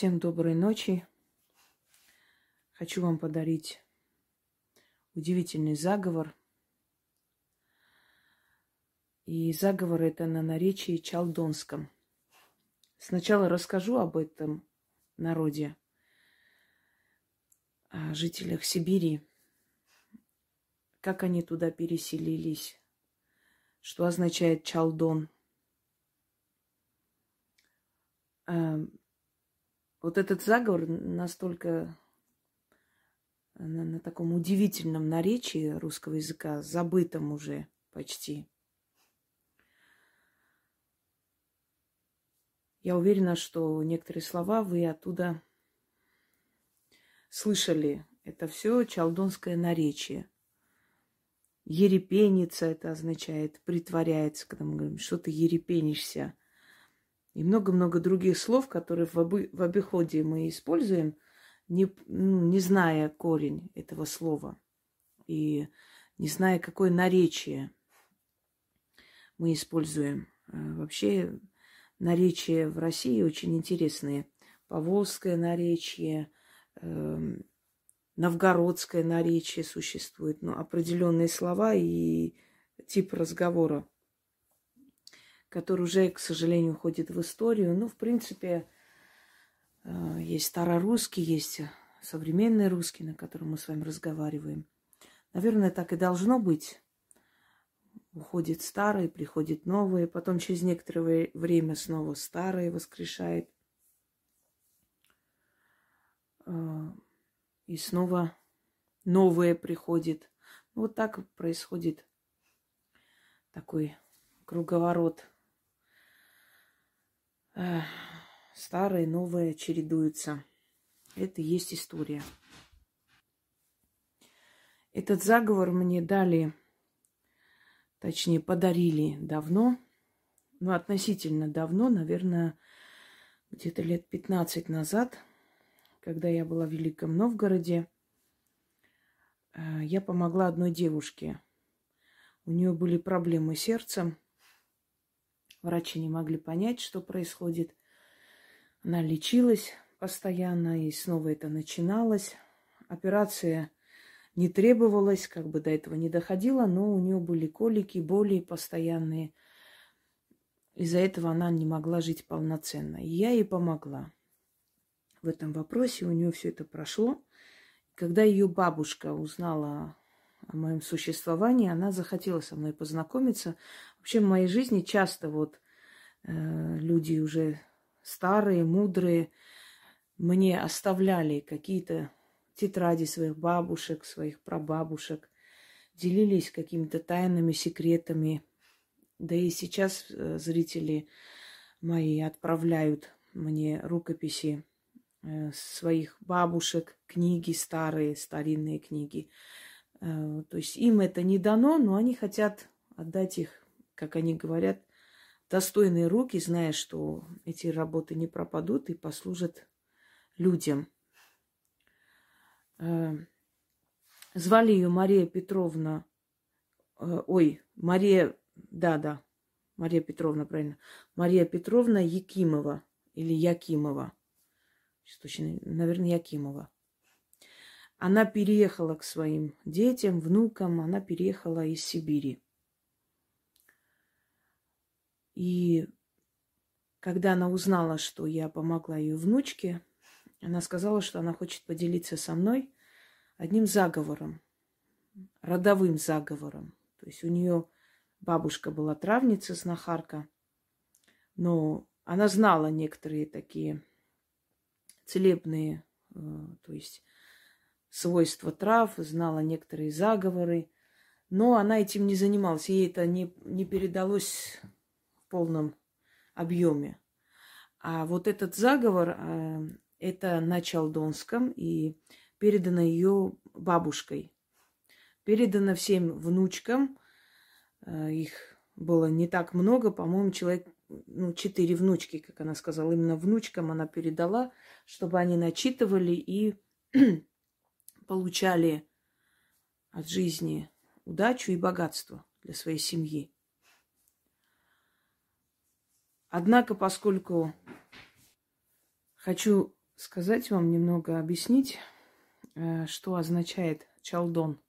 Всем доброй ночи. Хочу вам подарить удивительный заговор. И заговор это на наречии чалдонском. Сначала расскажу об этом народе, о жителях Сибири, как они туда переселились, что означает чалдон. Вот этот заговор настолько на, на таком удивительном наречии русского языка, забытом уже почти. Я уверена, что некоторые слова вы оттуда слышали. Это все чалдонское наречие. Ерепениться это означает, притворяется, когда мы говорим, что ты ерепенишься. И много-много других слов, которые в, обы- в обиходе мы используем, не, ну, не зная корень этого слова и не зная, какое наречие мы используем. Э, вообще наречия в России очень интересные. Поволжское наречие, э, новгородское наречие существует, но определенные слова и тип разговора который уже, к сожалению, уходит в историю. Ну, в принципе, э, есть старорусский, есть современный русский, на котором мы с вами разговариваем. Наверное, так и должно быть. Уходит старый, приходит новый, потом через некоторое время снова старый воскрешает. Э, и снова новое приходит. Вот так происходит такой круговорот старые, новые чередуются. Это и есть история. Этот заговор мне дали, точнее, подарили давно, ну, относительно давно, наверное, где-то лет 15 назад, когда я была в Великом Новгороде, э, я помогла одной девушке. У нее были проблемы с сердцем – Врачи не могли понять, что происходит. Она лечилась постоянно, и снова это начиналось. Операция не требовалась, как бы до этого не доходила, но у нее были колики, боли постоянные. Из-за этого она не могла жить полноценно. И я ей помогла в этом вопросе. У нее все это прошло. Когда ее бабушка узнала о моем существовании, она захотела со мной познакомиться. Вообще в моей жизни часто вот э, люди уже старые, мудрые мне оставляли какие-то тетради своих бабушек, своих прабабушек, делились какими-то тайными секретами. Да и сейчас э, зрители мои отправляют мне рукописи э, своих бабушек, книги старые, старинные книги. Э, то есть им это не дано, но они хотят отдать их, как они говорят, достойные руки, зная, что эти работы не пропадут и послужат людям. Э, звали ее Мария Петровна, э, ой, Мария, да, да, Мария Петровна, правильно, Мария Петровна Якимова или Якимова. Точно, наверное, Якимова. Она переехала к своим детям, внукам, она переехала из Сибири. И когда она узнала, что я помогла ее внучке, она сказала, что она хочет поделиться со мной одним заговором, родовым заговором. То есть у нее бабушка была травница, знахарка, но она знала некоторые такие целебные, э, то есть свойства трав, знала некоторые заговоры, но она этим не занималась, ей это не, не передалось полном объеме. А вот этот заговор, э, это на Чалдонском и передано ее бабушкой. Передано всем внучкам, э, их было не так много, по-моему, человек, ну, четыре внучки, как она сказала, именно внучкам она передала, чтобы они начитывали и получали от жизни удачу и богатство для своей семьи. Однако, поскольку хочу сказать вам немного, объяснить, э, что означает чалдон.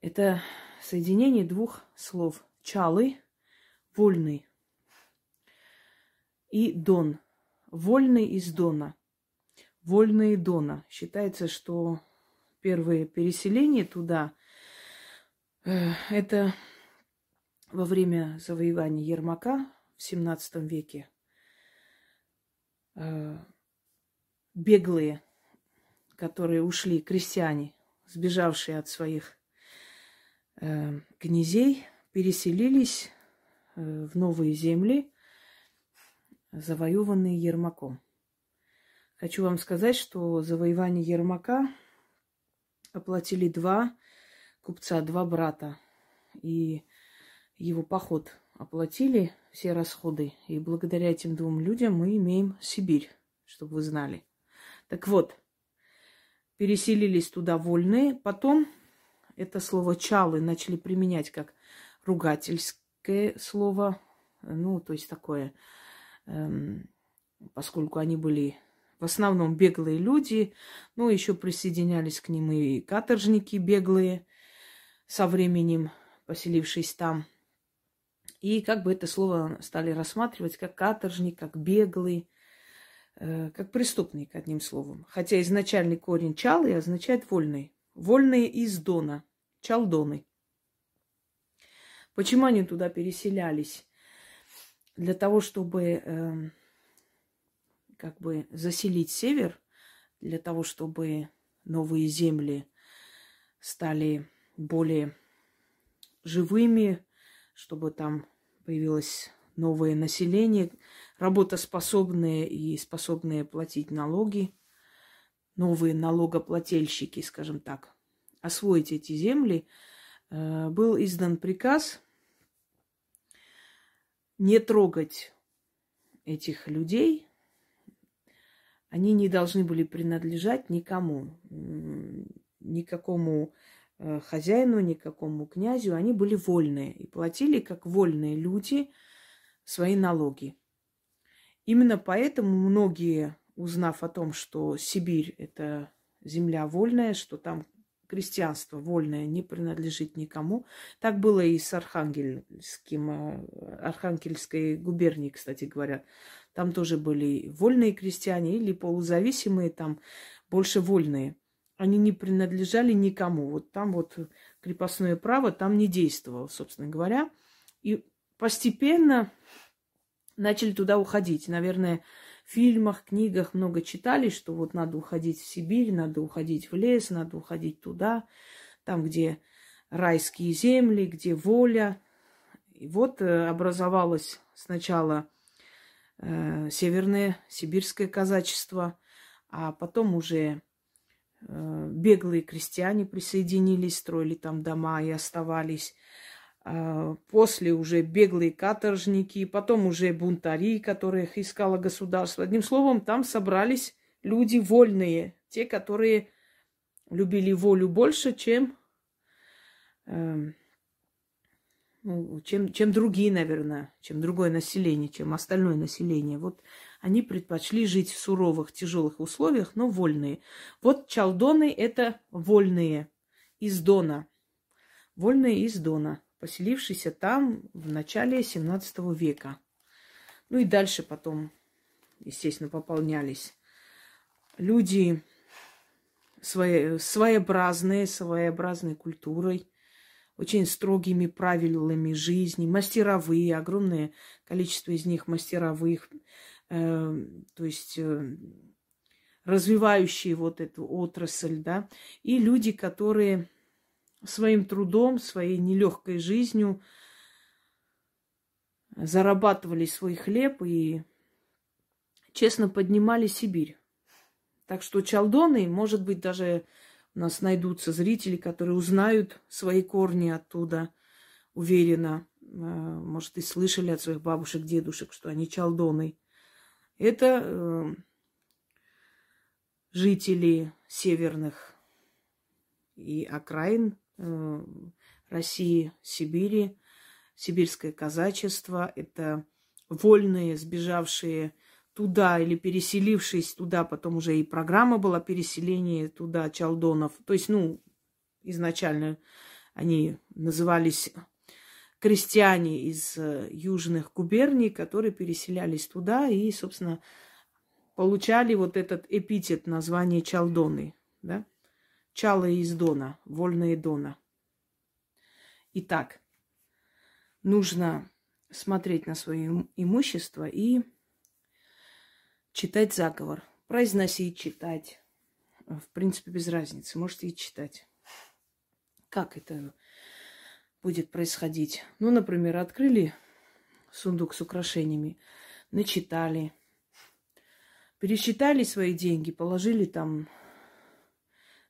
Это соединение двух слов. Чалы – вольный. И дон – вольный из дона. Вольные дона. Считается, что первые переселения туда э, – это во время завоевания Ермака 17 веке э, беглые, которые ушли, крестьяне, сбежавшие от своих э, князей, переселились э, в новые земли, завоеванные Ермаком. Хочу вам сказать, что завоевание Ермака оплатили два купца, два брата. И его поход оплатили все расходы. И благодаря этим двум людям мы имеем Сибирь, чтобы вы знали. Так вот, переселились туда вольные. Потом это слово чалы начали применять как ругательское слово. Ну, то есть такое, эм, поскольку они были в основном беглые люди, ну, еще присоединялись к ним и каторжники беглые со временем, поселившись там – и как бы это слово стали рассматривать как каторжник, как беглый, э, как преступник, одним словом. Хотя изначальный корень чалы означает вольный. Вольные из Дона, чалдоны. Почему они туда переселялись? Для того, чтобы э, как бы заселить север, для того, чтобы новые земли стали более живыми, чтобы там появилось новое население, работоспособные и способные платить налоги, новые налогоплательщики, скажем так, освоить эти земли, э, был издан приказ не трогать этих людей. Они не должны были принадлежать никому, никакому Э, хозяину, никакому князю, они были вольные и платили как вольные люди свои налоги. Именно поэтому многие, узнав о том, что Сибирь – это земля вольная, что там крестьянство вольное не принадлежит никому. Так было и с Архангельским, э, Архангельской губернией, кстати говоря. Там тоже были вольные крестьяне или полузависимые, там больше вольные – они не принадлежали никому. Вот там вот крепостное право там не действовало, собственно говоря. И постепенно начали туда уходить. Наверное, в фильмах, книгах много читали, что вот надо уходить в Сибирь, надо уходить в лес, надо уходить туда, там, где райские земли, где воля. И вот э, образовалось сначала э, северное сибирское казачество, а потом уже беглые крестьяне присоединились, строили там дома и оставались. А, после уже беглые каторжники, потом уже бунтари, которых искало государство. Одним словом, там собрались люди вольные, те, которые любили волю больше, чем, э, ну, чем, чем другие, наверное, чем другое население, чем остальное население. Вот они предпочли жить в суровых, тяжелых условиях, но вольные. Вот чалдоны – это вольные из Дона. Вольные из Дона, поселившиеся там в начале 17 века. Ну и дальше потом, естественно, пополнялись. Люди свои, своеобразные, своеобразной культурой, очень строгими правилами жизни, мастеровые, огромное количество из них мастеровых, то есть э, развивающие вот эту отрасль, да, и люди, которые своим трудом, своей нелегкой жизнью зарабатывали свой хлеб и честно поднимали Сибирь. Так что чалдоны, может быть, даже у нас найдутся зрители, которые узнают свои корни оттуда, уверенно. Э, может, и слышали от своих бабушек, дедушек, что они чалдоны. Это э, жители северных и окраин э, России, Сибири, сибирское казачество. Это вольные, сбежавшие туда или переселившись туда, потом уже и программа была переселения туда Чалдонов. То есть, ну, изначально они назывались крестьяне из э, южных губерний, которые переселялись туда и, собственно, получали вот этот эпитет название Чалдоны, да? Чалы из Дона, вольные Дона. Итак, нужно смотреть на свое имущество и читать заговор. Произносить, читать. В принципе, без разницы. Можете и читать. Как это будет происходить? Ну, например, открыли сундук с украшениями, начитали, пересчитали свои деньги, положили там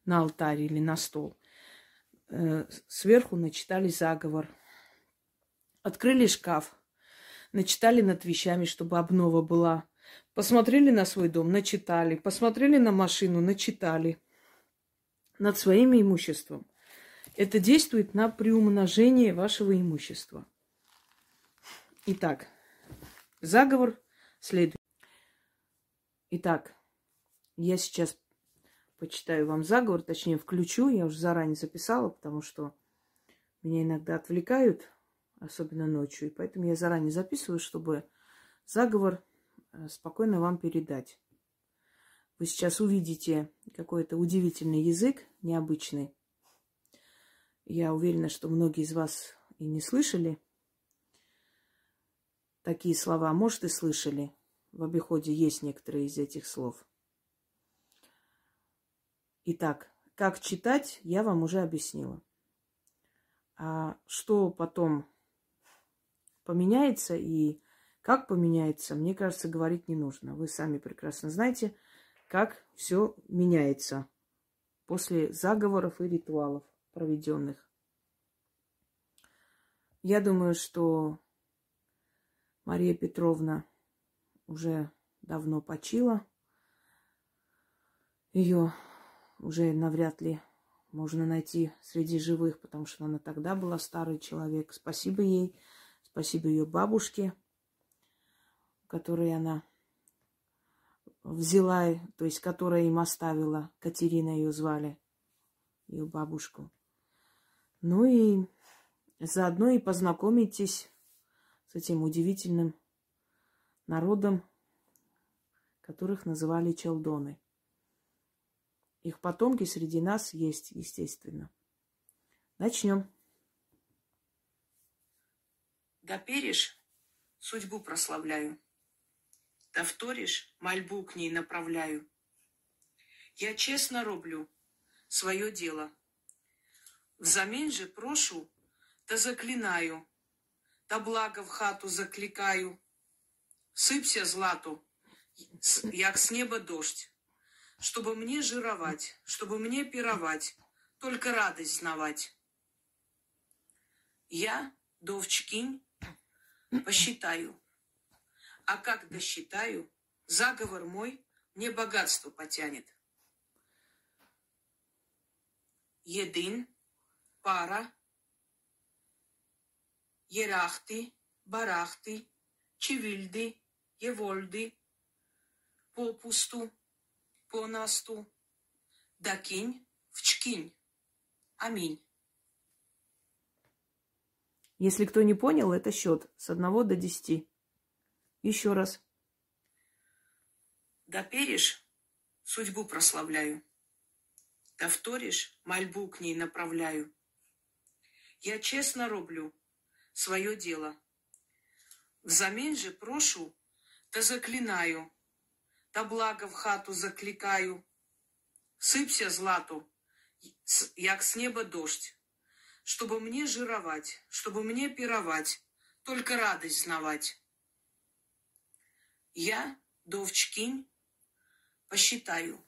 на алтарь или на стол. Э, сверху начитали заговор. Открыли шкаф, начитали над вещами, чтобы обнова была. Посмотрели на свой дом, начитали. Посмотрели на машину, начитали. Над своим имуществом. Это действует на приумножение вашего имущества. Итак, заговор следует. Итак, я сейчас почитаю вам заговор, точнее включу, я уже заранее записала, потому что меня иногда отвлекают, особенно ночью, и поэтому я заранее записываю, чтобы заговор э, спокойно вам передать. Вы сейчас увидите какой-то удивительный язык, необычный. Я уверена, что многие из вас и не слышали такие слова. Может, и слышали. В обиходе есть некоторые из этих слов. Итак, как читать, я вам уже объяснила. А что потом поменяется и как поменяется, мне кажется, говорить не нужно. Вы сами прекрасно знаете, как все меняется после заговоров и ритуалов проведенных. Я думаю, что Мария Петровна уже давно почила. Ее уже навряд ли можно найти среди живых, потому что она тогда была старый человек. Спасибо ей, спасибо ее бабушке, которой она взяла, то есть которая им оставила. Катерина ее звали, ее бабушку. Ну и заодно и познакомитесь с этим удивительным народом, которых называли челдоны. Их потомки среди нас есть, естественно. Начнем. Да перешь, судьбу прославляю. Да вторишь, мольбу к ней направляю. Я честно роблю свое дело. Взамен же прошу, да заклинаю, да благо в хату закликаю. Сыпься злату, як с неба дождь чтобы мне жировать, чтобы мне пировать, только радость знавать. Я, довчкинь, посчитаю. А как досчитаю, заговор мой мне богатство потянет. Един, пара, ерахты, барахты, чевильды, евольды, попусту, по насту, да кинь в чкинь. Аминь. Если кто не понял, это счет с одного до десяти. Еще раз. Да перешь, судьбу прославляю. Да вторишь, мольбу к ней направляю. Я честно роблю свое дело. Взамен же прошу, да заклинаю, та благо в хату закликаю. Сыпься злату, як с неба дождь, чтобы мне жировать, чтобы мне пировать, только радость знавать. Я, довчкинь, посчитаю,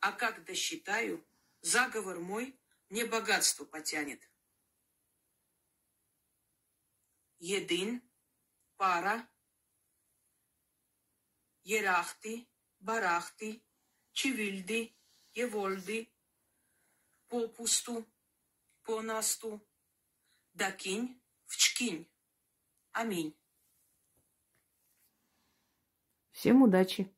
а как досчитаю, заговор мой мне богатство потянет. Един, пара, Ерахти, барахти, чивильди, евольди, попусту, понасту, дакинь, вчкинь. Аминь. Всем удачи!